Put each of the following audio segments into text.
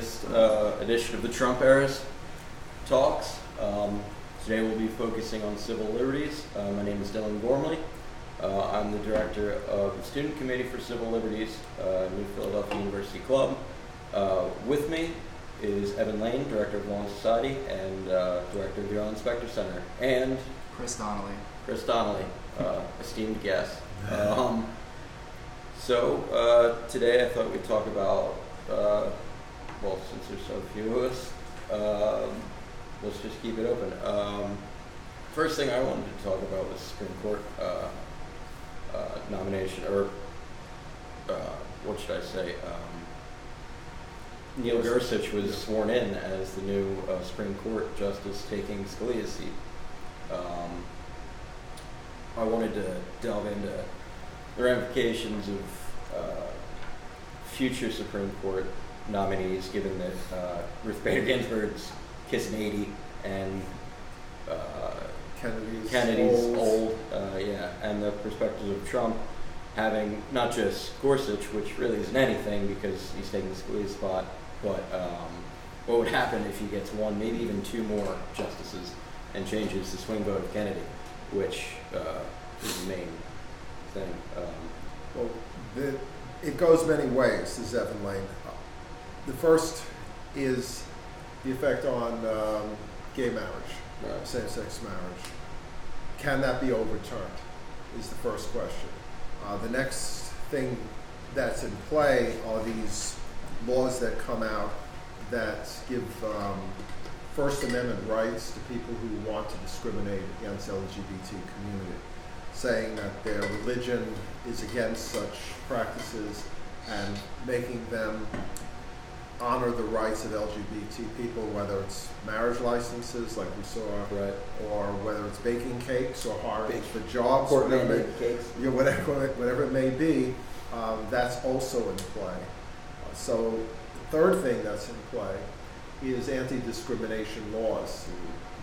latest uh, edition of the Trump Eras Talks. Um, today we'll be focusing on civil liberties. Uh, my name is Dylan Gormley. Uh, I'm the director of the Student Committee for Civil Liberties, uh, New Philadelphia University Club. Uh, with me is Evan Lane, director of Law and Society and uh, director of the Law Inspector Center, and Chris Donnelly. Chris Donnelly, uh, esteemed guest. Um, so uh, today I thought we'd talk about, uh, well, since there's so few of us, um, let's just keep it open. Um, first thing I wanted to talk about was Supreme Court uh, uh, nomination, or uh, what should I say? Um, Neil Gorsuch was sworn in as the new uh, Supreme Court justice, taking Scalia's seat. Um, I wanted to delve into the ramifications of uh, future Supreme Court nominees, given that uh, Ruth Bader Ginsburg's kissing 80 and uh, Kennedy's, Kennedy's old. old, uh, yeah, and the perspectives of Trump having not just Gorsuch, which really isn't anything because he's taking the Scalia's spot, but um, what would happen if he gets one, maybe even two more justices and changes the swing vote of Kennedy, which uh, is the main thing. Um, Well, the, it goes many ways, this is Evan Lane. The first is the effect on um, gay marriage, uh, same-sex marriage. Can that be overturned? Is the first question. Uh, the next thing that's in play are these laws that come out that give um, First Amendment rights to people who want to discriminate against LGBT community, saying that their religion is against such practices and making them honor the rights of LGBT people, whether it's marriage licenses like we saw, right. or whether it's baking cakes or hiring for jobs, whatever, mandated cakes. yeah, whatever, whatever it may be, um, that's also in play. Uh, so the third thing that's in play is anti-discrimination laws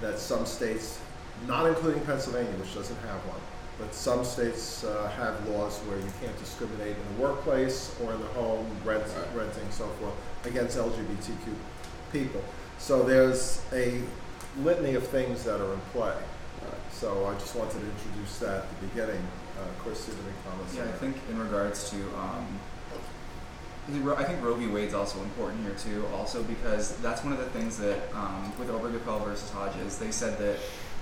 that some states, not including Pennsylvania, which doesn't have one, but some states uh, have laws where you can't discriminate in the workplace or in the home, rent, Right. renting, so forth, against LGBTQ people. So there's a litany of things that are in play. Right. So I just wanted to introduce that at the beginning. Uh, you have any comments? Yeah, I think in regards to, um, I think Roe v. Wade's also important here too, also because that's one of the things that um, with Obergefell versus Hodges, they said that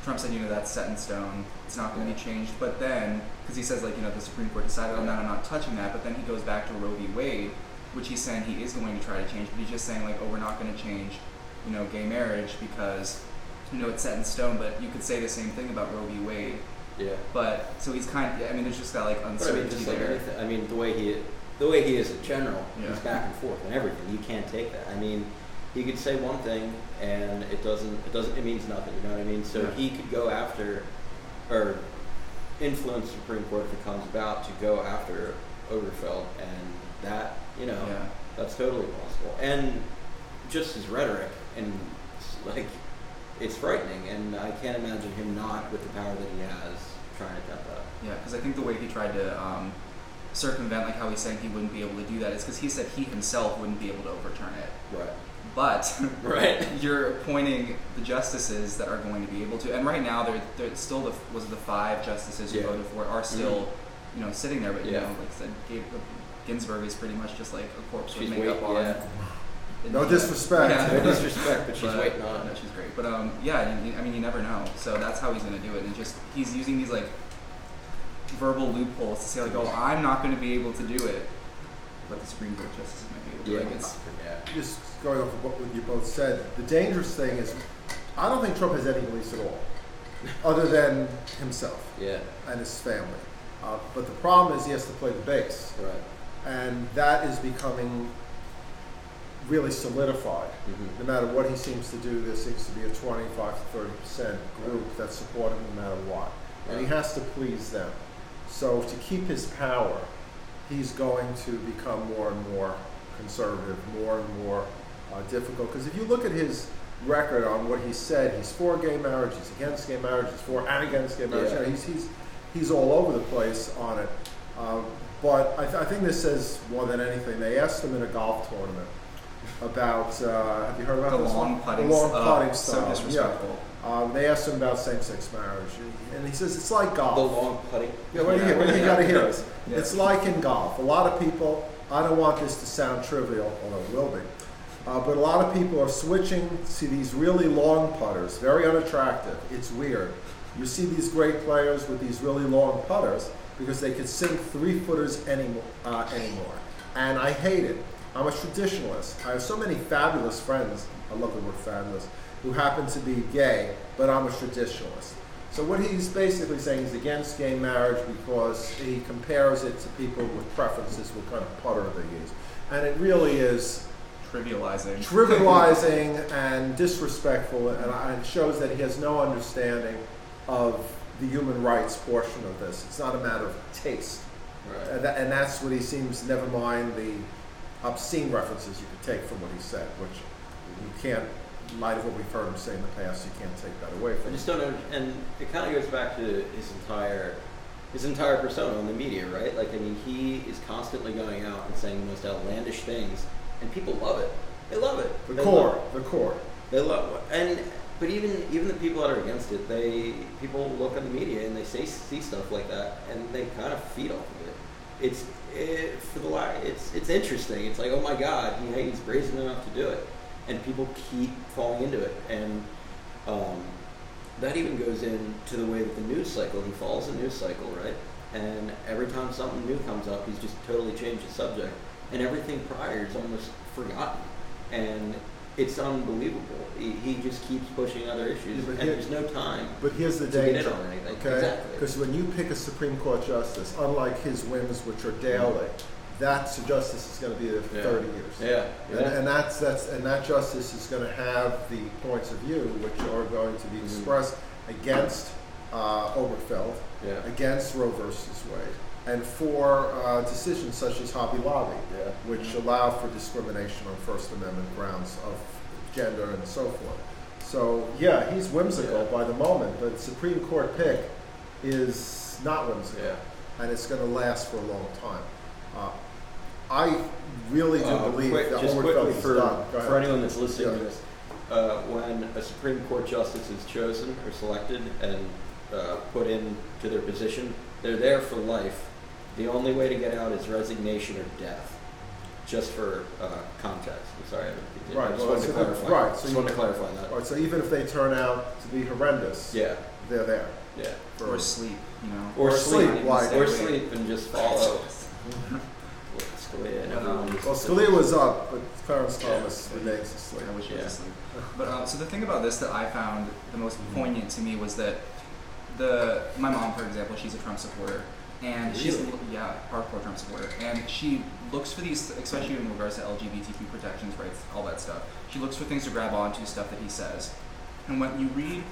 Trump said, you know, that's set in stone, it's not going to be changed. But then, because he says like, you know, the Supreme Court decided on that, I'm not touching that. But then he goes back to Roe v. Wade, which he's saying he is going to try to change, but he's just saying like, oh, we're not going to change, you know, gay marriage because, you know, it's set in stone. But you could say the same thing about Roe v. Wade. Yeah. But so he's kind. Of, I mean, there's just that like But I mean, uncertainty like there. I mean, the way he, the way he is in general, Yeah. he's back and forth and everything. You can't take that. I mean, he could say one thing and it doesn't, it doesn't, it means nothing. You know what I mean? So Yeah. he could go after, or influence the Supreme Court if it comes about to go after Obergefell, and that, you know, Yeah. that's totally possible. And just his rhetoric and like, it's frightening. And I can't imagine him not with the power that he has trying to attempt that. Yeah, because I think the way he tried to um, circumvent, like how he's saying he wouldn't be able to do that, is because he said he himself wouldn't be able to overturn it. Right. But Right. you're appointing the justices that are going to be able to, and right now they're, they're still the was the five justices who Yeah. voted for it are still, you know, sitting there. But you Yeah. know, like I said, Gabe, Ginsburg is pretty much just like a corpse She's with makeup wait- on. yeah. And- No disrespect. Yeah. No disrespect, but she's waiting on No, she's great. But um, yeah, you, I mean, you never know. So that's how he's going to do it, and just he's using these like verbal loopholes to say like, oh, I'm not going to be able to do it, but the Supreme Court justices might be able to. Yeah. Like it's yeah. Just going off of what you both said, the dangerous thing is, I don't think Trump has any beliefs at all, other than himself Yeah. and his family. Uh, but the problem is he has to play the base, Right. and that is becoming really solidified. Mhm. No matter what he seems to do, there seems to be a 25 to 30 percent group that support him no matter what, and he has to please them. So to keep his power, he's going to become more and more conservative, more and more uh, difficult. Because if you look at his record on what he said, he's for gay marriage, he's against gay marriage, he's for and against gay marriage. Yeah. You know, he's, he's he's all over the place on it. Um, but I, th- I think this says more than anything. They asked him in a golf tournament about. Uh, have you heard about The this long one? putting, The long uh, putting so style. disrespectful. Yeah. Um, they asked him about same-sex marriage, and he says it's like golf. The long putting. Yeah, what do you, Yeah. what you got to hear? This? Yeah. It's like in golf. A lot of people. I don't want this to sound trivial, although it will be. Uh, but a lot of people are switching to these really long putters, very unattractive. It's weird. You see these great players with these really long putters because they can sink three footers anymore, uh, anymore. And I hate it. I'm a traditionalist. I have so many fabulous friends. I love the word fabulous, who happen to be gay, but I'm a traditionalist. So what he's basically saying is against gay marriage because he compares it to people with preferences, what kind of putter they use. And it really is Trivializing. trivializing and disrespectful, and uh, I- it shows that he has no understanding of the human rights portion of this. It's not a matter of taste. Right. And, that, and that's what he seems, never mind the obscene references you could take from what he said, which you can't, in light of what we've heard him say in the past, you can't take that away I from him. just don't know, and it kind of goes back to his entire his entire persona in the media, right? Like, I mean, he is constantly going out and saying the most outlandish things, and people love it. They love it. The They core, love- the core. They love, it. and but even even the people that are against it, they people look on the media and they say see stuff like that, and they kind of feed off of it. It's it, for the it's it's interesting. It's like oh my god, he, he's brazen enough to do it, and people keep falling into it, and um, that even goes into the way that the news cycle. He follows the news cycle, right? And every time something new comes up, he's just totally changed the subject, and everything prior is almost forgotten, and it's unbelievable. He, he just keeps pushing other issues, Yeah, but and here- there's no time. But here's the To get in danger, on anything. okay? Exactly. Because when you pick a Supreme Court justice, unlike his whims, which are daily, that justice is going to be there for Yeah. 30 years. Yeah, And, yeah. and that's that's and that justice is going to have the points of view which are going to be Mhm. expressed against uh, Obergefell, Yeah. against Roe versus Wade, and for uh, decisions such as Hobby Lobby, Yeah. which allow for discrimination on First Amendment grounds of gender and so forth. So yeah, he's whimsical Yeah. by the moment, but Supreme Court pick is not whimsical, Yeah. and it's going to last for a long time. Uh, I really do Uh, believe quick- that just quickly for, for anyone that's listening to this, uh, when a Supreme Court justice is chosen or selected and uh, put into their position, they're there for life. The only way to get out is resignation or death. Just for uh, context. I'm sorry. I didn't continue. Right, I just well, wanted to so the- clarify. right, so just you- wanted to clarify that. All right, so even if they turn out to be horrendous, Yeah. they're there. Yeah. For, Or sleep, you know. Or, Or sleep. sleep, like- or sleep and just follow. Scalia and Um, everyone. just- Well, Scalia was up, but Clarence Yeah. Thomas remains asleep. I wish he Yeah. was asleep. But um, so the thing about this that I found the most poignant to me was that the my mom, for example, she's a Trump supporter, and she's Really? yeah hardcore Trump supporter, and she looks for these, especially in regards to LGBTQ protections, rights, all that stuff. She looks for things to grab onto, stuff that he says, and when you read,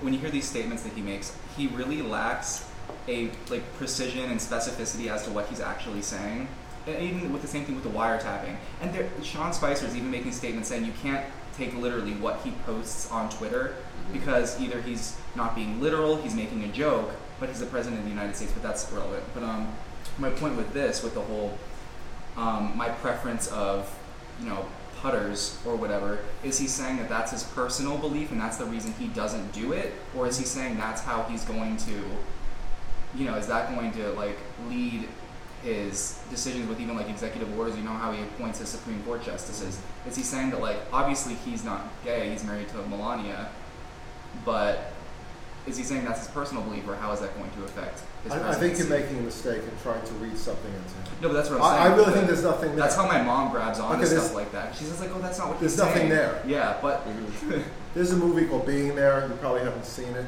when you hear these statements that he makes, he really lacks a like precision and specificity as to what he's actually saying. And even with the same thing with the wiretapping, and there, Sean Spicer is even making statements saying you can't take literally what he posts on Twitter because either he's not being literal, he's making a joke, but he's the president of the United States. But that's irrelevant. But um, my point with this, with the whole, um, my preference of, you know, putters or whatever, is he saying that that's his personal belief and that's the reason he doesn't do it, or is he saying that's how he's going to, you know, is that going to like lead his decisions with even like executive orders, you know how he appoints his Supreme Court justices. Is he saying that like obviously he's not gay, he's married to Melania, but is he saying that's his personal belief or how is that going to affect his I, I think you're presidency? making a mistake in trying to read something into him. No, but that's what I'm I, I really think there's nothing there. that's how my mom grabs on Okay, to there's- stuff like that. She says like, oh, that's not what There's he's saying." There's nothing saying. there. Yeah, but. There's a movie called Being There. You probably haven't seen it,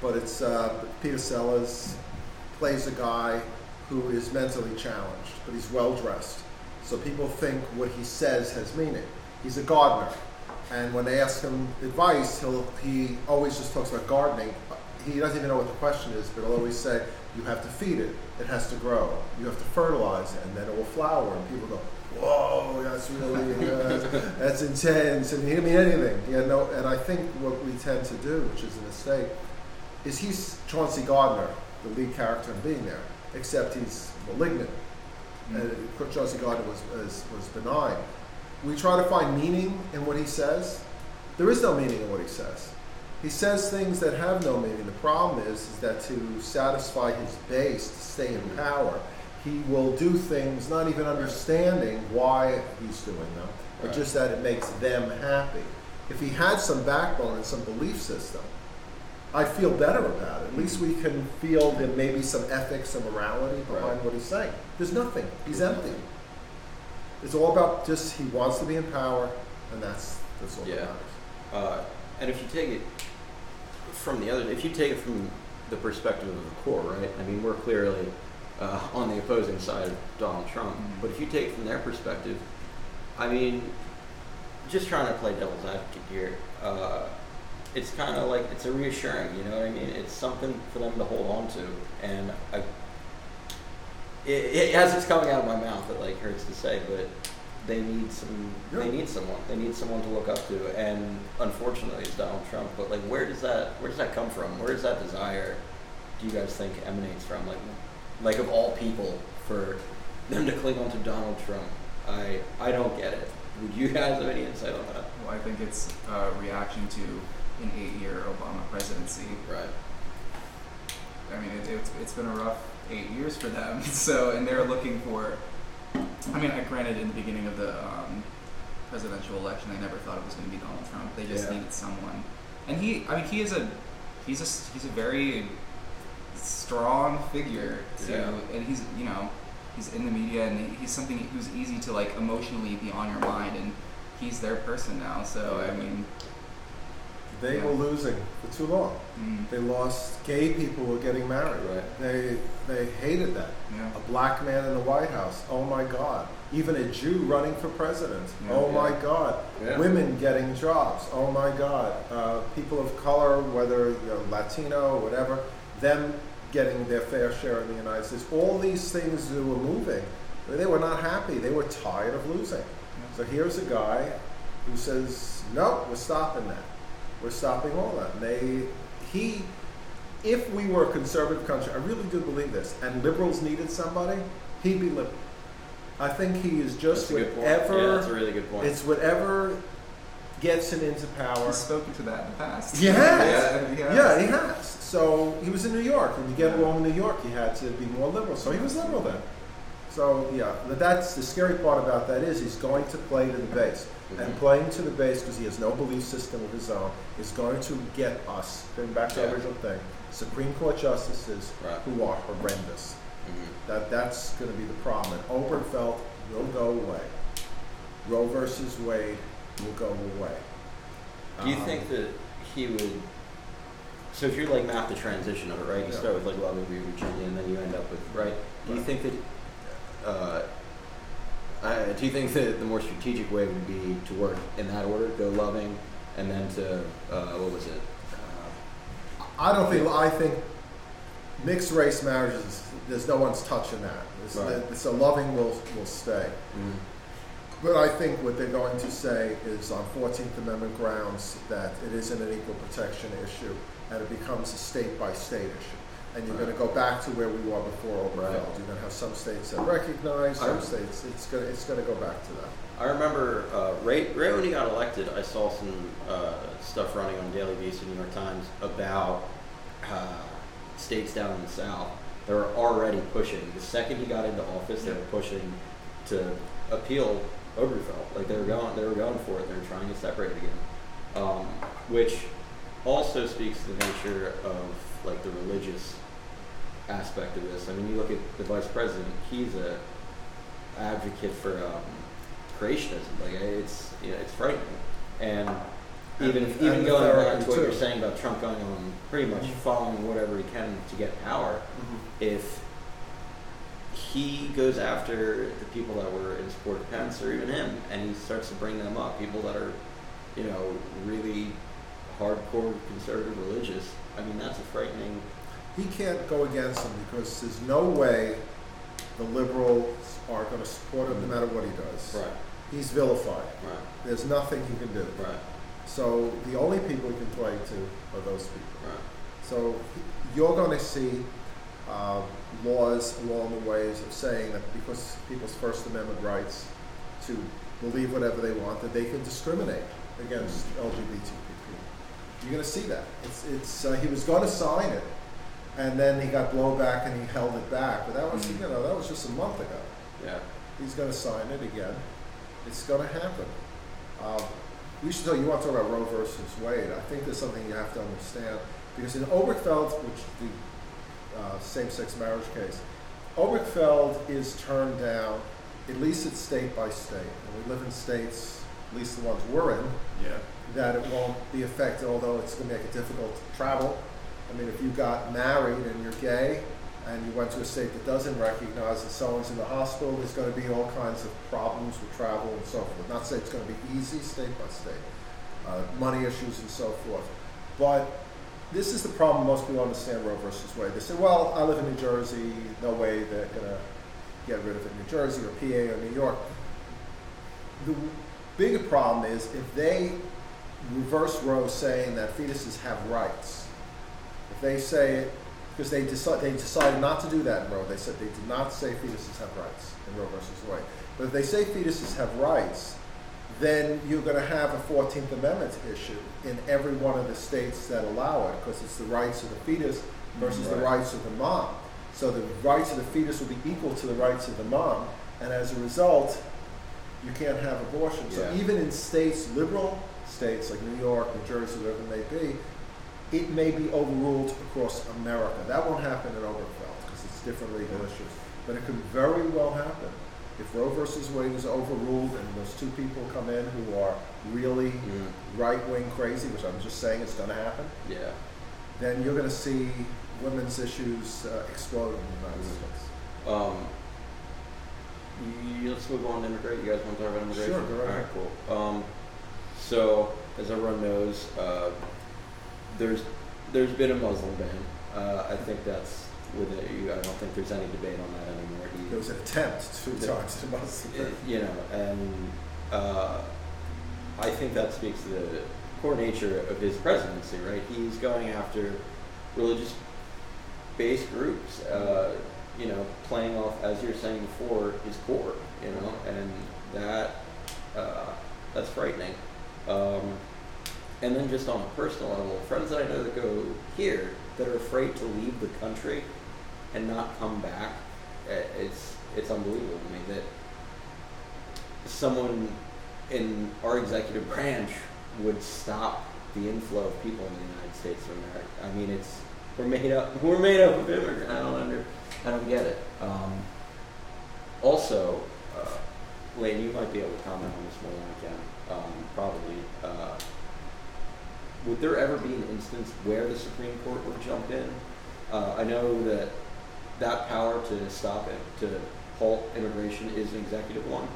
but it's uh, Peter Sellers plays a guy who is mentally challenged, but he's well dressed. So people think what he says has meaning. He's a gardener, and when they ask him advice, he'll he always just talks about gardening. He doesn't even know what the question is, but he'll always say, "You have to feed it. It has to grow. You have to fertilize it, and then it will flower." And people go, "Whoa, that's really uh, that's intense." And he didn't mean anything. He had no. And I think what we tend to do, which is a mistake, is he's Chauncey Gardiner, the lead character in Being There, except he's malignant. And Chauncey Gardiner was, was was benign. we try to find meaning in what he says. There is no meaning in what he says. He says things that have no meaning. The problem is, is that to satisfy his base, to stay in power, he will do things not even understanding why he's doing them, but Right. just that it makes them happy. If he had some backbone and some belief system, I feel better about it. At least we can feel that maybe some ethics, some morality behind Right. what he's saying. There's nothing. He's empty. It's all about just he wants to be in power, and that's that's all Yeah. that matters. Uh, and if you take it from the other, if you take it from the perspective of the core, right? I mean, we're clearly uh, on the opposing side of Donald Trump. Mhm. But if you take it from their perspective, I mean, just trying to play devil's advocate here, uh, it's kind of like it's a reassuring. You know what I mean? It's something for them to hold on to, and I. It, it, as it's coming out of my mouth, it like hurts to say, but they need some. They need someone. They need someone to look up to, and unfortunately, it's Donald Trump. But like, where does that? Where does that come from? Where does that desire? Do you guys think emanates from? Like, like of all people, for them to cling on to Donald Trump, I I don't get it. Would you guys have any insight on that? Well, I think it's a reaction to an eight-year Obama presidency. Right. I mean, it, it's, it's been a rough eight years for them. So, and they're looking for. I mean, I granted in the beginning of the um, presidential election, they never thought it was going to be Donald Trump. They just Yeah. needed someone, and he. I mean, he is a. He's a he's a very strong figure to, Yeah. and he's you know, he's in the media and he's something who's easy to like emotionally be on your mind, and he's their person now. So I mean, They Yeah. were losing for too long. mm, They lost gay people were getting married. Right. They they hated that. yeah. A black man in the White House. Oh my God. Even a Jew running for president. Yeah. oh my God. Yeah. Women getting jobs. Oh my God. Uh, people of color, whether you know, Latino, or whatever, them getting their fair share in the United States. All these things that were moving. They were not happy. They were tired of losing. So here's a guy who says, "No, we're stopping that. We're stopping all that." They, he, if we were a conservative country, I really do believe this, and liberals needed somebody, he'd be liberal. I think he is just That's a good point. whatever. Yeah, that's a really good point. It's whatever gets him into power. He's spoken to that in the past. He has. Yeah, he has. Yeah, he has. So he was in New York. When you get along in New York, he had to be more liberal. So he was liberal then. So yeah, but that's the scary part about that is he's going to play to the base, and Mhm. playing to the base because he has no belief system of his own is going to get us. Going back to Yeah. the original thing, Supreme Court justices Right. who are horrendous. Mhm. That that's going to be the problem. And Obergefell will go away. Roe versus Wade will go away. Do you Um, think that he would? So if you're like map the transition of it, right? You Yeah. start with like Loving v. Virginia, and then you end up with right. Do you think that? Uh, uh, do you think that the more strategic way would be to work in that order, go Loving, and then to uh, what was it? Uh, I don't think. I think mixed race marriages. There's no one's touching that. It's, Right. a loving will will stay. mm, But I think what they're going to say is on 14th Amendment grounds that it isn't an equal protection issue and it becomes a state by state issue. And you're going to go back to where we were before Obergefell. Right. You're going to have some states that recognize, some states it's going to it's going to go back to that. I remember uh, right, right when he got elected, I saw some uh, stuff running on Daily Beast and New York Times about uh, states down in the South that were already pushing. The second he got into office, they were pushing to appeal Obergefell. Like they were going, they were going for it. They were trying to separate it again, um, which also speaks to the nature of like the religious aspect of this. I mean, you look at the vice president; he's a advocate for um, creationism. Like it's you know, it's frightening. And even And- even and going back to what you're saying about Trump going on pretty much Mhm. following whatever he can to get power, if he goes after the people that were in support of Pence or even him, and he starts to bring them up, people that are, you know, really hardcore conservative religious. I mean, that's a frightening. He can't go against him because there's no way the liberals are going to support him no matter what he does. Right. He's vilified. Right. There's nothing he can do. Right. So the only people he can play to are those people. Right. So you're going to see uh, laws along the ways of saying that because people's First Amendment rights to believe whatever they want, that they can discriminate against LGBT people. You're going to see that. It's, it's, uh, he was going to sign it, and then he got blowback and he held it back. But that was, Mm. you know, that was just a month ago. Yeah. He's going to sign it again. It's going to happen. Um, we should tell you want to talk about Roe versus Wade. I think there's something you have to understand because in Obergefell, which the uh, same-sex marriage case, Obergefell is turned down. At least it's state by state, and we live in states, at least the ones we're in, Yeah. that it won't be affected, although it's going to make it difficult to travel. I mean, if you got married and you're gay and you went to a state that doesn't recognize that someone's in the hospital, there's going to be all kinds of problems with travel and so forth. Not say it's going to be easy state by state, uh, money issues and so forth. But this is the problem most people understand Roe versus Wade. They say, well, I live in New Jersey, no way they're going to get rid of it in New Jersey or PA or New York. The bigger problem is if they reverse Roe saying that fetuses have rights, if they say it, because they decide, they decided not to do that in Roe, they said they did not say fetuses have rights in Roe versus Wade. But if they say fetuses have rights, then you're going to have a 14th Amendment issue in every one of the states that allow it, because it's the rights of the fetus versus the rights of the mom. So the rights of the fetus will be equal to the rights of the mom, and as a result, you can't have abortion. So Yeah. even in states, liberal states like New York, New Jersey, wherever it may be, it may be overruled across America. That won't happen in Obergefell because it's different legal issues, but it could very well happen. If Roe versus Wade is overruled and those two people come in who are really Mm. right-wing crazy, which I'm just saying is going to happen, Yeah. then you're going to see women's issues uh, explode in the United. States. Um, let's move on to immigration. You guys want to talk about immigration? Sure, go right All ahead. cool. Um, so, as everyone knows, uh, there's there's been a Muslim ban. Uh, I think that's with it. I don't think there's any debate on that anymore. He- There was an attempt Yeah. times to Muslim. it- you know, and uh, I think that speaks to the core nature of his presidency, right? He's going after religious based groups, uh, you know, playing off, as you're saying before, is core, you know, and that uh, that's frightening. Um, and then just on a personal level, friends that I know that go here that are afraid to leave the country and not come back, eh, it's it's unbelievable to me that someone in our executive branch would stop the inflow of people in the United States of America. I mean, it's we're made up we're made up of immigrants. I don't get it. Um, also, uh, Lane, you might be able to comment on this more than I can. Um, probably. Uh, would there ever be an instance where the Supreme Court would jump in? Uh, I know that that power to stop it, to halt immigration, is an executive one.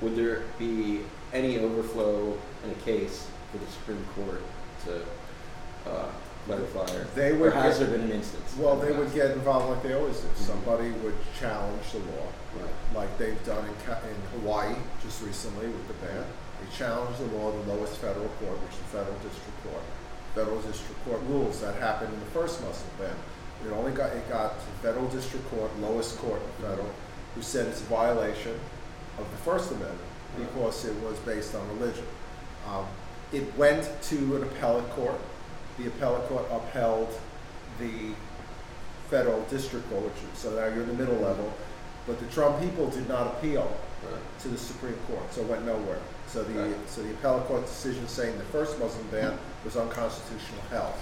Would there be any overflow in a case for the Supreme Court to uh, fire? They or would has get- there been an instance? Well, in the they would get involved like they always do. Mhm. Somebody would challenge the law, Right. like they've done in, in Hawaii just recently with the ban. They challenged the law of the lowest federal court, which is the federal district court. Federal district court rules that happened in the first Muslim ban. It only got it got to federal district court, lowest court in federal, who said it's a violation of the First Amendment because it was based on religion. Um, it went to an appellate court. The appellate court upheld the federal district court, which so now you're in the middle level. But the Trump people did not appeal to the Supreme Court, so it went nowhere. So the, Right. so the appellate court decision saying the first Muslim ban was unconstitutional held.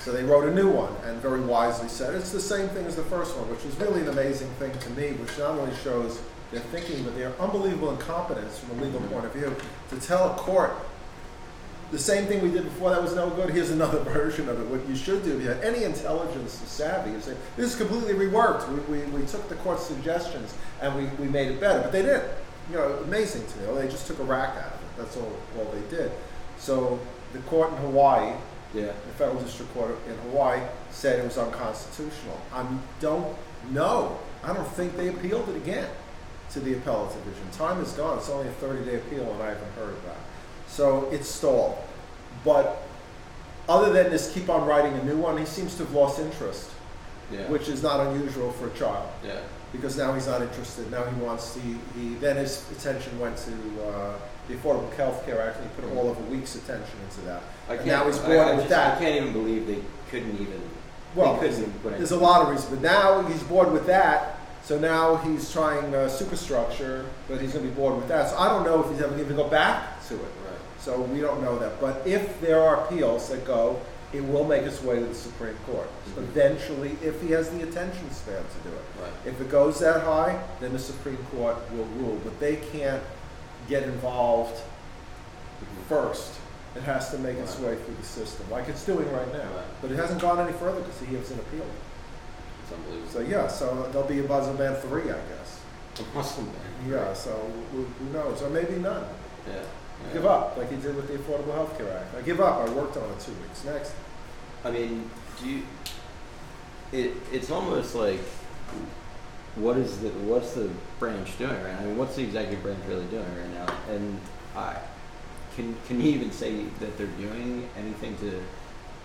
So they wrote a new one and very wisely said it's the same thing as the first one, which was really an amazing thing to me, which not only shows their thinking, but their unbelievable incompetence from a legal point of view to tell a court the same thing we did before that was no good. Here's another version of it. What you should do, if you have any intelligence or savvy, is say, this is completely reworked. We, we, we took the court's suggestions and we, we made it better. But they didn't. You know, amazing to me. They just took a rack out of it. That's all, all they did. So the court in Hawaii, Yeah. the federal district court in Hawaii, said it was unconstitutional. I don't know. I don't think they appealed it again to the appellate division. Time is gone. It's only a 30-day appeal, and I haven't heard about it. So it's stalled. But other than this, keep on writing a new one, he seems to have lost interest, Yeah. which is not unusual for a child. yeah. because now he's not interested. Now he wants to, he, then his attention went to uh, the Affordable Health Care Act, and he put all of a week's attention into that. I And can't, now he's bored I with just- that. I can't even believe they couldn't even. Well, couldn't even There's a lot of reasons, but now he's bored with that. So now he's trying uh, superstructure, but he's going to be bored with that. So I don't know if he's ever going to go back to it. Right. So we don't know that. But if there are appeals that go, it will make its way to the Supreme Court. Mhm. Eventually, if he has the attention span to do it. Right. If it goes that high, then the Supreme Court will rule. But they can't get involved first. It has to make its way through the system, like it's doing right now. Right. But it hasn't gone any further because he has an appeal. It's unbelievable. So yeah, so there'll be a Buzzer Man three, I guess. A Awesome, man. Yeah, so who, who knows? Or maybe none. Yeah. Give up, like he did with the Affordable Health Care Act. I give up. I worked on it two weeks. Next. I mean, do you? It it's almost like, what is the what's the branch doing right? I mean, what's the executive branch really doing right now? And I can can you even say that they're doing anything to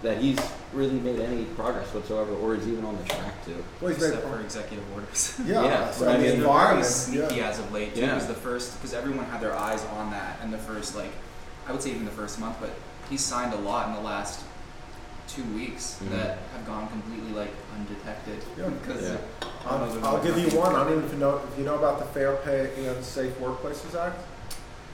that he's really made any progress whatsoever, or is even on the track to? Well, he's except for executive orders. yeah, Yeah, so but I mean, They're very environment. sneaky Yeah. as of late too. Yeah. Was the first because everyone had their eyes on that, and the first like, I would say even the first month, but he's signed a lot in the last two weeks Mhm. that have gone completely like undetected. Yeah. Because Yeah. I don't know, they're I'll, I'll give you nothing. one. I don't even know if you know about the Fair Pay and Safe Workplaces Act,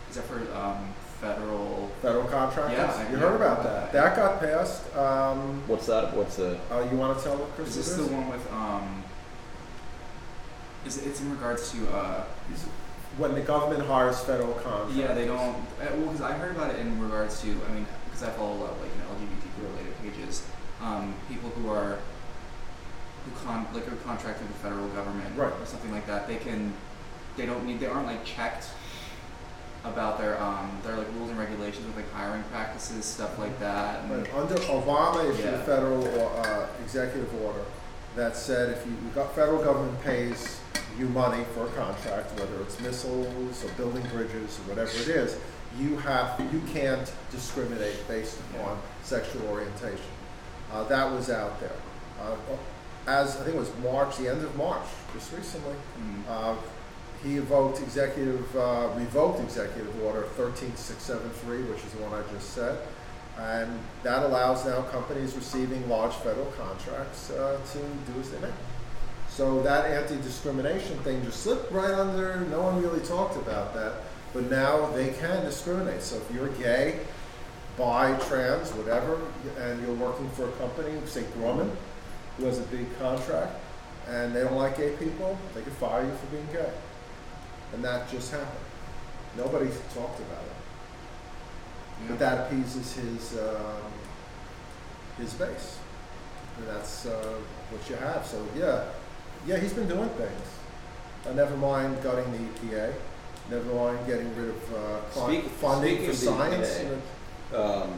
Is that for um, federal? federal contractors. Yeah, you know heard about about that. that. That got passed. Um, What's that? What's the? uh, you want to tell what Chris Is this it the one with um? Is it, it's in regards to uh? When the government hires federal contractors. Yeah, they don't. Uh, well, because I heard about it in regards to, I mean, because I follow a lot of like you know, LGBTQ related pages. Um, people who are who con like are contract with the federal government Right. or something like that. They can, they don't need, they aren't like checked about their um their like rules and regulations with like hiring practices, stuff like that. And, Right. Under Obama issued a Yeah. federal uh, executive order that said if you, got federal government pays you money for a contract, whether it's missiles or building bridges or whatever it is, you have you can't discriminate based upon sexual orientation. Uh, that was out there. Uh, as I think it was March, the end of March, just recently. Mm. He evoked executive, uh, revoked executive order 13673, which is the one I just said. And that allows now companies receiving large federal contracts uh, to do as they may. So that anti-discrimination thing just slipped right under, no one really talked about that. But now they can discriminate. So if you're gay, bi, trans, whatever, and you're working for a company, say Grumman, who has a big contract, and they don't like gay people, they could fire you for being gay. And that just happened. Nobody talked about it. Yeah. But that appeases his, um, his base. And that's uh, what you have. So, yeah, yeah, he's been doing things. Uh, never mind gutting the EPA. Never mind getting rid of uh, cli- Speak- funding speaking for of science. EPA, Um,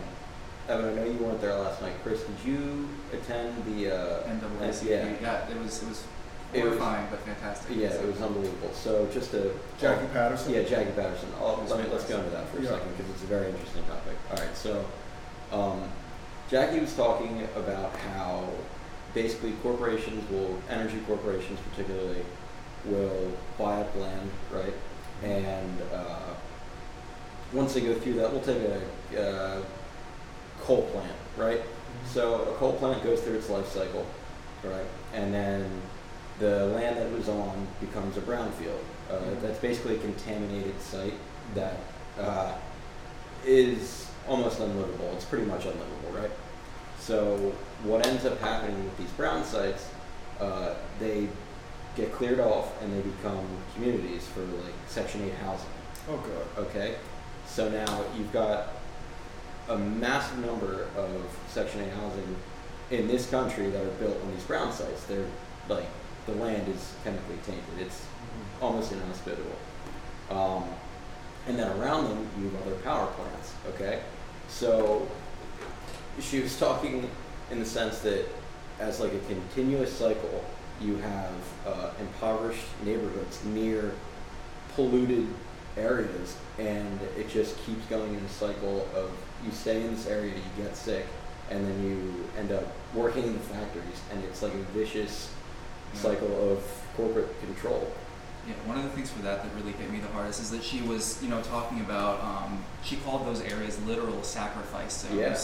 Evan, I know you weren't there last night. Chris, did you attend the? Uh, NAACP. yeah. yeah, it was it was It was- horrifying but fantastic. Yeah, So- it was unbelievable. So just a Jackie Patterson. Yeah, Jackie Patterson. It was let me, let's go into that for a Yeah. second because it's a very interesting topic. All right, so um, Jackie was talking about how basically corporations will, energy corporations particularly, will buy up land, right? And uh, once they go through that, we'll take a uh, coal plant, right? So a coal plant goes through its life cycle, right? And then the land that it was on becomes a brownfield. Uh, Mhm. That's basically a contaminated site that uh, is almost unlivable. It's pretty much unlivable, right? So what ends up happening with these brown sites, uh, they get cleared off and they become communities for like Section 8 housing. Oh, good. Okay, so now you've got a massive number of Section 8 housing in this country that are built on these brown sites. They're like the land is chemically tainted. It's almost inhospitable. Um, and then around them, you have other power plants. Okay, so she was talking in the sense that as like a continuous cycle, you have uh, impoverished neighborhoods near polluted areas, and it just keeps going in a cycle of you stay in this area, you get sick, and then you end up working in the factories, and it's like a vicious. Cycle of corporate control. Yeah, one of the things for that that really hit me the hardest is that she was, you know, talking about. Um, she called those areas literal sacrifice zones. Yeah.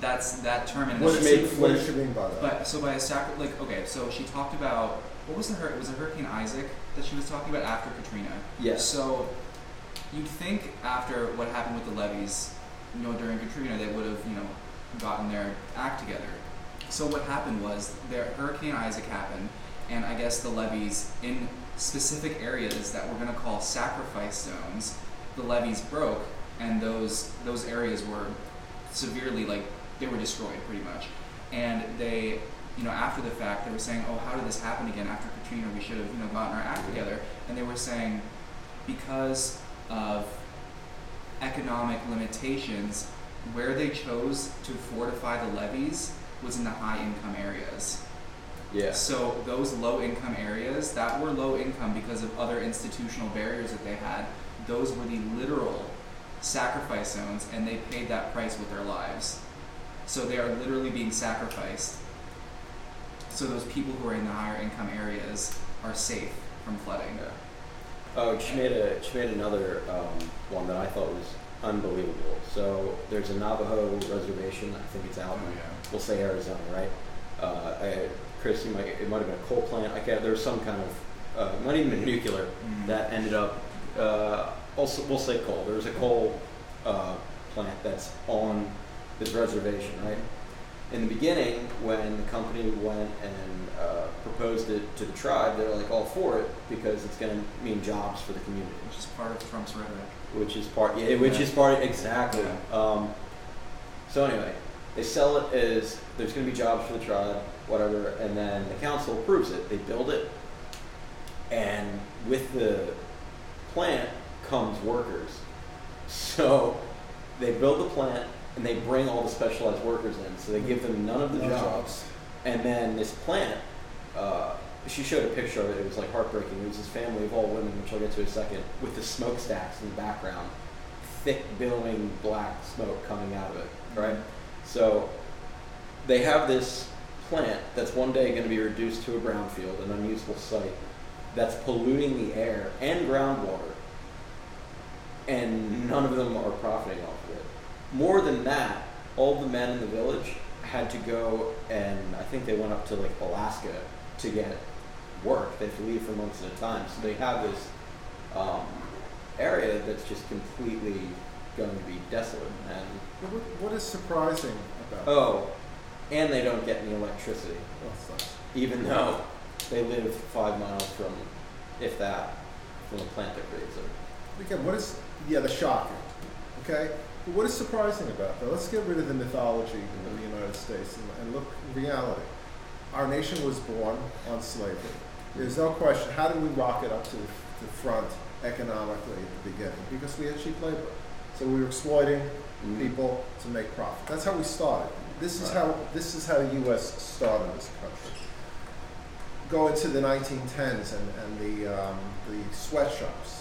That's that term in What made what does she mean by that? But so by a sacri- like okay, so she talked about what was the hur- was it Hurricane Isaac that she was talking about after Katrina? Yes. So you'd think after what happened with the levees, you know, during Katrina, they would have, you know, gotten their act together. So what happened was there Hurricane Isaac happened, and I guess the levees in specific areas that we're gonna call sacrifice zones, the levees broke, and those those areas were severely like they were destroyed pretty much. And they, you know, after the fact, they were saying, "Oh, how did this happen again after Katrina? We should have, you know, gotten our act together." And they were saying, because of economic limitations, where they chose to fortify the levees was in the high income areas. Yeah. So those low income areas that were low income because of other institutional barriers that they had, those were the literal sacrifice zones and they paid that price with their lives. So they are literally being sacrificed. So those people who are in the higher income areas are safe from flooding. Yeah. Oh, she made a she made another um, one that I thought was unbelievable. So there's a Navajo reservation. I think it's out in we'll say Arizona, right? Uh, I, Chris, you might it might have been a coal plant. I can't. There was some kind of uh, might even nuclear Mm. that ended up. Uh, also, we'll say coal. There was a coal uh, plant that's on this reservation, right? In the beginning, when the company went and uh, proposed it to the tribe, they were like all for it because it's going to mean jobs for the community which is part of Trump's rhetoric. which is part yeah, which is part exactly. Um, so anyway, they sell it as there's going to be jobs for the tribe, whatever, and then the council approves it. They build it, and with the plant comes workers. So they build the plant and they bring all the specialized workers in. So they give them none of the No jobs. And then this plant, uh, she showed a picture of it. It was like heartbreaking. It was this family of all women, which I'll get to in a second, with the smokestacks in the background, thick billowing black smoke coming out of it. Right. So they have this plant that's one day going to be reduced to a brownfield, an unusable site, that's polluting the air and groundwater, and none of them are profiting off of it. More than that, all the men in the village had to go and I think they went up to like Alaska to get work. They have to leave for months at a time. So they have this um, area that's just completely going to be desolate. And What, what is surprising about oh, and they don't get any electricity, Oh, nice. even though they live five miles from, if that, from the plant that creates it. Again, what is yeah the shocking? Okay, but what is surprising about that? Let's get rid of the mythology of the United States and, and look reality. Our nation was born on slavery. There's no question. How did we rocket up to the, the front economically at the beginning? Because we had cheap labor, so we were exploiting Mhm. people to make profit. That's how we started. This is Right. how this is how the U.S. started this country. Go into the 1910s and, and the um, the sweatshops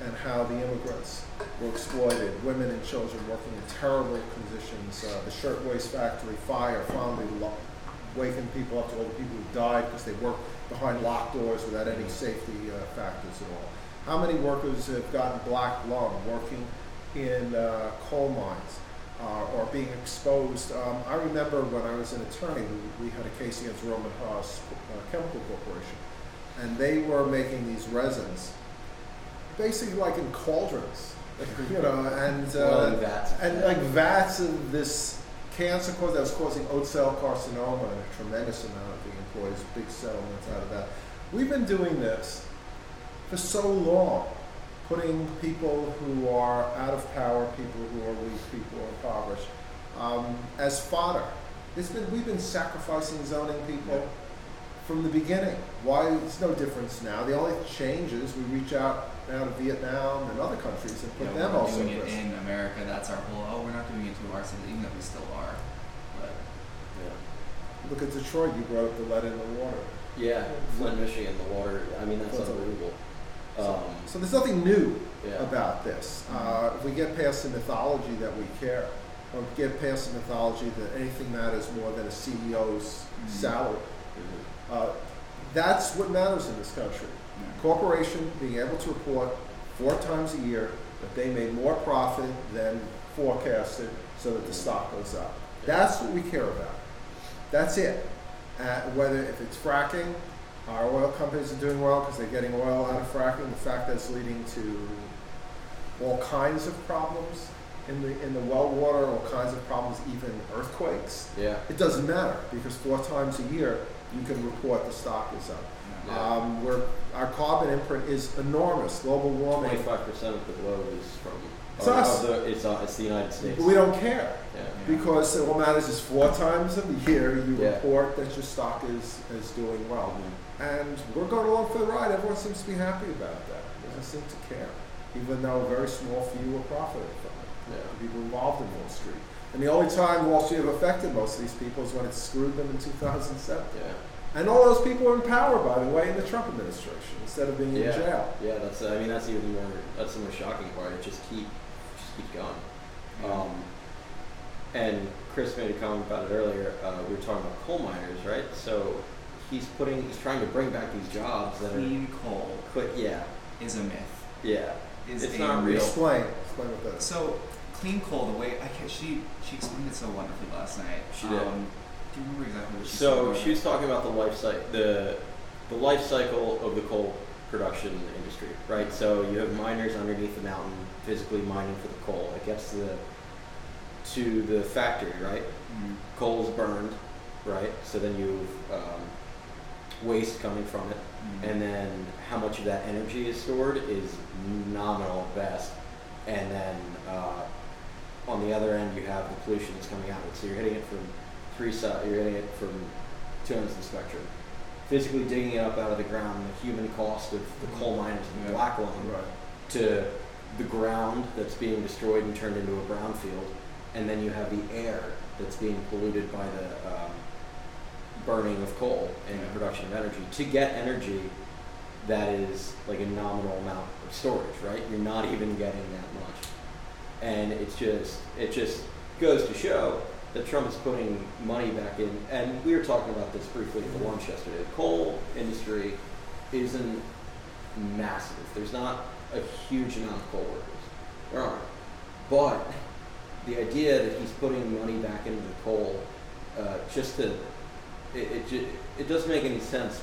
and how the immigrants were exploited, women and children working in terrible conditions. Uh, the shirtwaist factory fire finally lo- waking people up to all the people who died because they worked behind locked doors without any safety uh, factors at all. How many workers have gotten black lung working in uh, coal mines uh, or being exposed? Um, I remember when I was an attorney, we, we had a case against Rohm and Haas uh, Chemical Corporation, and they were making these resins, basically like in cauldrons, you know, and Well, uh, and that's and like vats of this cancer cause that was causing oat cell carcinoma and a tremendous amount of the employees, big settlements out of that. We've been doing this for so long, putting people who are out of power, people who are weak, people who are impoverished, um, as fodder. It's been we've been sacrificing zoning people from the beginning. Why? It's no difference now. The only change is we reach out now to Vietnam and other countries and put Yeah, them we're also doing it in America. That's our whole. Oh, we're not doing it to our city, even though we still are. But yeah. Look at Detroit. You brought up the lead in the water. Yeah, Flint, Michigan, the water. I mean, that's What's up? unbelievable. So, Um, so there's nothing new yeah. about this. Uh, if we get past the mythology that we care, or get past the mythology that anything matters more than a CEO's Mhm. salary, Mhm. uh, That's what matters in this country. Yeah. Corporation being able to report four times a year that they made more profit than forecasted so that the stock goes up. That's what we care about. That's it. Uh, whether if it's fracking, our oil companies are doing well because they're getting oil out of fracking. The fact that it's leading to all kinds of problems in the in the well water, all kinds of problems, even earthquakes. Yeah. It doesn't matter because four times a year you can report the stock is up. Yeah. Um, we're, our carbon imprint is enormous. Global warming. Twenty-five percent of the globe is from. It's or us. the- it's, uh, it's the United States. We don't care Yeah. Yeah. because what matters is four times a year you Yeah. report that your stock is, is doing well. And we're going along for the ride. Everyone seems to be happy about that. Doesn't seem to care, even though a very small few are profiting from it. Yeah. The people involved in Wall Street. And the only time Wall Street have affected most of these people is when it screwed them in 2007. Yeah. And all those people are in power, by the way, in the Trump administration instead of being Yeah. in jail. Yeah, that's. I mean, that's even more. That's the more shocking part. It just keep, just keep going. Um, and Chris made a comment about it earlier. Uh, we were talking about coal miners, right? So he's putting, he's trying to bring back these jobs that are Clean coal quit. Yeah, is a myth. yeah. Is It's not real. Explain. Explain what that is. So clean coal, the way I can, she she explained it so wonderfully last night. She did. Um, do you remember exactly what she said? So about she was talking about the life cycle, the the life cycle of the coal production industry, right? So you have miners underneath the mountain, physically mining for the coal. It gets to the to the factory, right? Mm. Coal's burned, right? So then you've um, waste coming from it, Mm. and then how much of that energy is stored is nominal at best. And then uh, on the other end, you have the pollution that's coming out of it. So you're hitting it from three sides. You're hitting it from two ends of the spectrum. Physically digging it up out of the ground, the human cost of the coal miners in the Yeah. black lung Right. to the ground that's being destroyed and turned into a brownfield, and then you have the air that's being polluted by the um, burning of coal and Yeah. production of energy to get energy that is like a nominal amount of storage, right? You're not even getting that much, and it's just it just goes to show that Trump is putting money back in. And we were talking about this briefly at the lunch yesterday. The coal industry isn't massive. There's not a huge amount of coal workers. There aren't. But the idea that he's putting money back into the coal uh, just to it, it, ju- it doesn't make any sense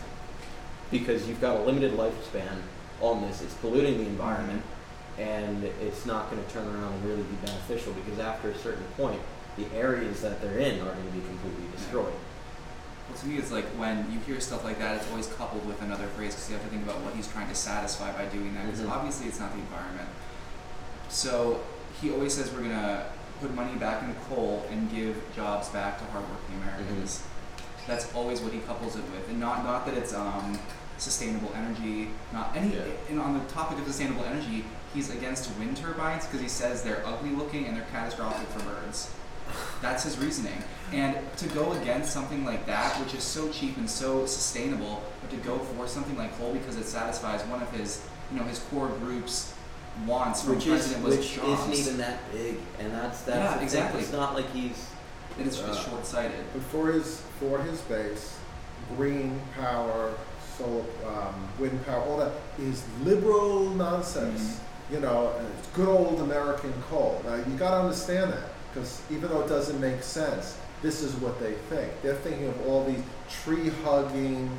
because you've got a limited lifespan on this. It's polluting the environment and it's not going to turn around and really be beneficial because after a certain point, the areas that they're in are going to be completely destroyed. Well, to me, it's like when you hear stuff like that, it's always coupled with another phrase because you have to think about what he's trying to satisfy by doing that. Because Mhm. obviously, it's not the environment. So he always says we're gonna put money back into coal and give jobs back to hardworking Americans. That's always what he couples it with, and not not that it's um, sustainable energy. Not any. Yeah. And on the topic of sustainable energy, he's against wind turbines because he says they're ugly looking and they're catastrophic for birds. That's his reasoning. And to go against something like that, which is so cheap and so sustainable, but to go for something like coal because it satisfies one of his, you know, his core group's wants from Which is which jobs. isn't even that big, and that's that's Yeah, exactly. It's not like he's it is uh, it's short-sighted. But for his for his base, green power, solar, um, wind power, all that is liberal nonsense. You know, it's good old American coal. Now you got to understand that because even though it doesn't make sense, this is what they think. They're thinking of all these tree hugging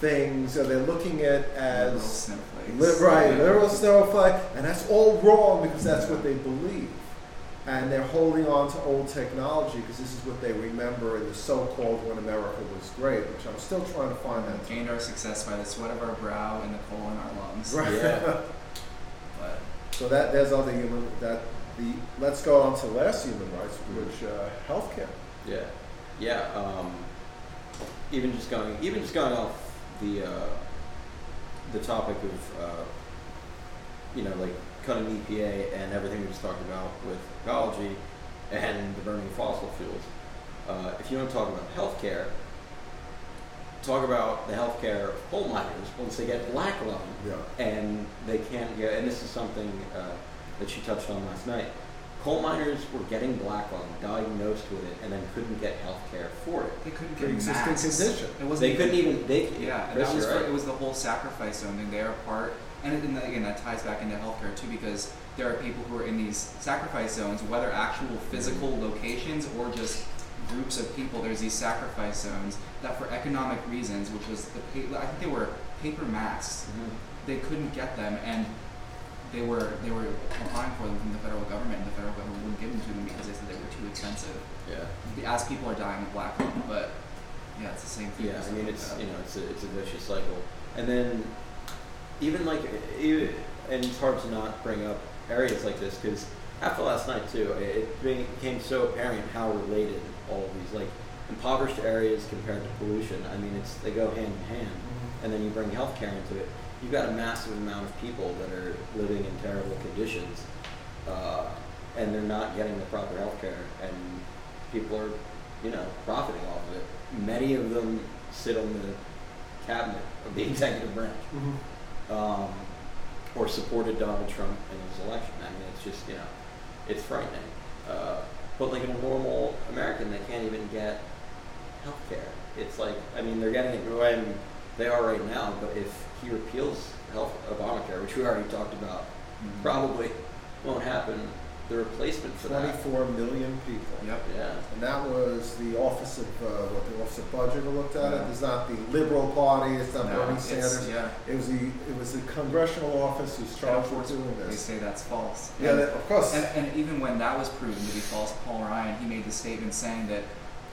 things, and they're looking at as snowflakes. Li- right, Yeah. literal snowflake, and that's all wrong because that's what they believe. And they're holding on to old technology because this is what they remember in the so-called when America was great, which I'm still trying to find that. Gained our success by the sweat of our brow and the coal in our lungs. Right. Yeah. But so that there's other human that the let's go on to last human rights, Mm-hmm. which uh, healthcare. Yeah, yeah. Um, even just going, even just going off the uh, the topic of uh, you know like cutting EPA and everything we just talked about with ecology and the burning of fossil fuels. Uh, if you want to talk about healthcare, talk about the healthcare of coal miners once they get black lung Yeah. and they can't get. And this is something uh, that she touched on last night. coal miners were getting black lung, diagnosed with it, and then couldn't get health care for it. They couldn't get Pre-existing condition. It wasn't They even- couldn't even, they, Yeah, and that was you're for, it was the whole sacrifice zone thing. They are part, and, and again that ties back into healthcare too, because there are people who are in these sacrifice zones, whether actual physical locations or just groups of people. There's these sacrifice zones that, for economic reasons, which was the pa- I think they were paper masks. Mhm. They couldn't get them, and they were they were applying for them from the federal government, and the federal government wouldn't give them to them because they said they were too expensive. Yeah. As people are dying of black lung, but yeah, it's the same thing. Yeah, I mean, it's you know, it's a it's a vicious cycle, and then even like even, and it's hard to not bring up areas like this because after last night too, it, became so apparent how related all of these like impoverished areas compared to pollution. I mean, it's they go hand in hand, mm-hmm. and then you bring healthcare into it. You've got a massive amount of people that are living in terrible conditions, uh, and they're not getting the proper healthcare, and people are, you know, profiting off of it. Mm-hmm. Many of them sit on the cabinet of the executive branch, mm-hmm. Um, or supported Donald Trump in his election. I mean, it's just, you know, it's frightening. Uh, but like a normal American, they can't even get health care. It's like, I mean, they're getting it when they are right now, but if he repeals health Obamacare, which we already talked about, Mhm. probably won't happen. The replacement for that. Twenty-four million people. Yep. Yeah. And that was the Office of, uh, what, the Office of Budget who looked at it? Yeah. It's not the Liberal Party, it's not No, Bernie it's- Sanders. Yeah. It was the, it was the congressional office who's charged with doing this. They this. say that's false. Yeah, And- that- of course. And, and even when that was proven to be false, Paul Ryan, he made the statement saying that,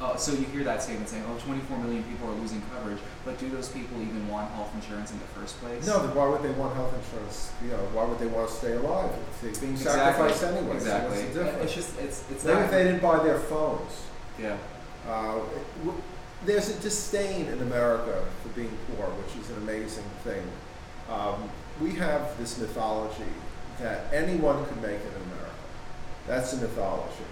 uh, so you hear that statement saying, oh, 24 million people are losing coverage, but do those people even want health insurance in the first place? No, then why would they want health insurance? You know, why would they want to stay alive? They're being Exactly. sacrificed anyway, Exactly. so what's the difference? It's just, it's, it's Maybe not. if they didn't buy their phones. yeah. Uh, it- w- there's a disdain in America for being poor, which is an amazing thing. Um, we have this mythology that anyone could make it in America. That's a mythology.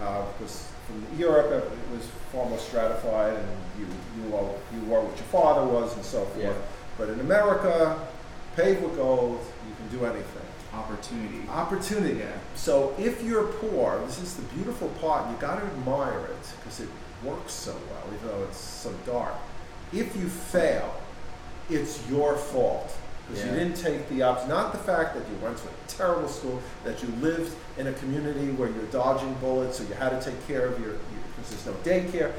Uh, because Europe, it was far more stratified, and you you are, you were what your father was, and so forth. Yeah. But in America, paved with gold, you can do anything. Opportunity. Opportunity. Yeah. So if you're poor, this is the beautiful part. You got to admire it because it works so well, even though it's so dark. If you fail, it's your fault because Yeah. you didn't take the ups. Not the fact that you went to a terrible school, that you lived in a community where you're dodging bullets, so you had to take care of your because there's no daycare.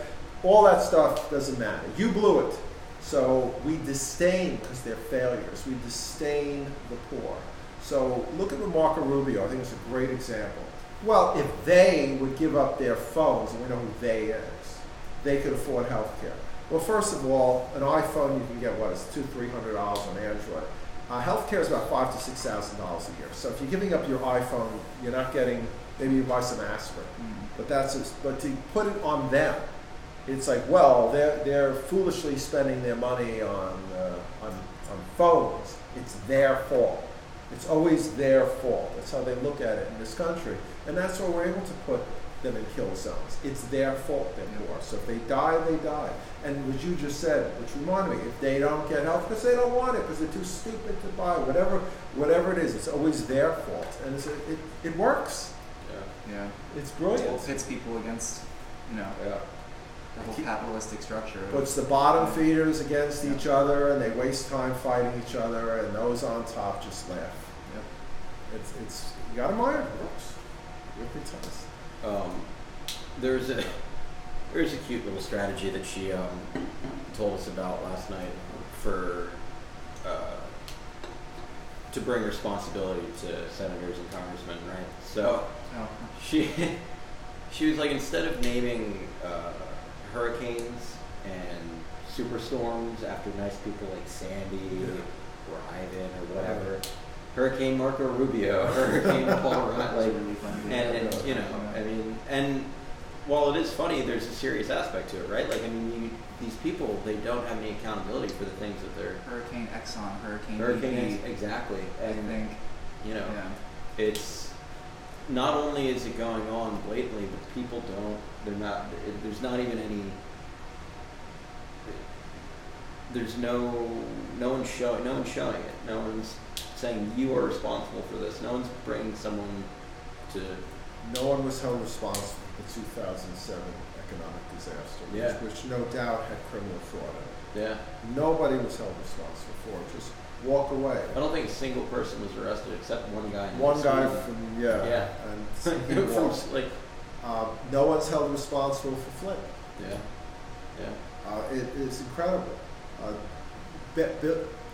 All that stuff doesn't matter. You blew it. So we disdain because they're failures. We disdain the poor. So look at Marco Rubio. I think it's a great example. Well, if they would give up their phones, and we know who they is, they could afford health care. Well, first of all, an iPhone you can get what is two, three hundred dollars on Android. Uh, health care is about five to six thousand dollars a year. So if you're giving up your iPhone, you're not getting. Maybe you buy some aspirin, Mm. but that's but to put it on them, it's like well they're they're foolishly spending their money on uh, on on phones. It's their fault. It's always their fault. That's how they look at it in this country, and that's where we're able to put them in kill zones. It's their fault they're Yeah. poor. So if they die, they die. And what you just said, which reminded me, if they don't get help because they don't want it, because they're too stupid to buy, whatever, whatever it is, it's always their fault, and it's, it, it works. Yeah. Yeah. It's It brilliant. pits people against, you know, Yeah. the whole Keep- capitalistic structure. of- puts the bottom feeders against Yeah. each other, and they waste time fighting each other, and those on top just laugh. Yep. It's, it's you got to admire it. It works. It really does. Um, there's a there's a cute little strategy that she um, told us about last night for uh, to bring responsibility to senators and congressmen, right? So Oh. she she was like instead of naming uh, hurricanes and superstorms after nice people like Sandy or Ivan or whatever, Hurricane Marco Rubio, Hurricane Paul Ryan, like really and, and you know, I mean, and while it is funny, there's a serious aspect to it, right? Like, I mean, you, these people, they don't have any accountability for the things that they're Hurricane Exxon, Hurricane hurricanes BP, exactly, I think. you know, Yeah. it's not only is it going on blatantly, but people don't. They're not. There's not even any. There's no. No one's showing. No one's showing it. No one's saying you are responsible for this. No one's bringing someone to no one was held responsible for the 2007 economic disaster, which- Yeah. which no doubt had criminal fraud in it. Yeah. Nobody was held responsible for it. Just walk away. I don't think a single person was arrested except one guy. in One guy from yeah, Yeah. and from like Uh, no one's held responsible for Flint. yeah, yeah, Uh, it, it's incredible. Uh,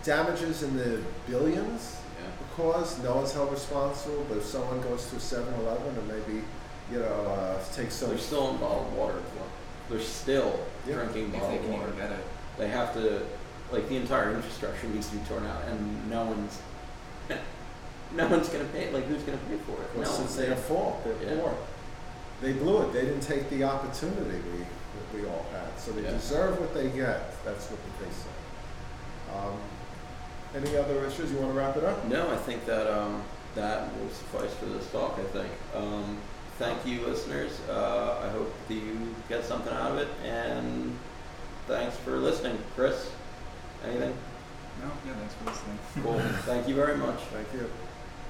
damages in the billions yeah. cause, no one's held responsible, but if someone goes to a 7-Eleven and maybe, you know, uh, takes some... They're still in bottled water. They're still Yeah. drinking If they bottled water. get it. They have to, like the entire infrastructure needs to be torn out, and no one's, no one's gonna pay. Like who's gonna pay for it? Well, no since they're there. fault, they're Yeah. poor. They blew it. They didn't take the opportunity we, that we all had. So they Yeah. deserve what they get. That's what they say. Um, any other issues? You want to wrap it up? No, I think that um, that will suffice for this talk. I think. Um, thank you, listeners. Uh, I hope that you get something out of it, and thanks for listening, Chris. Anything? No, yeah, thanks for listening. Cool. thank you very much. Thank you.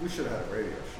We should have had a radio show.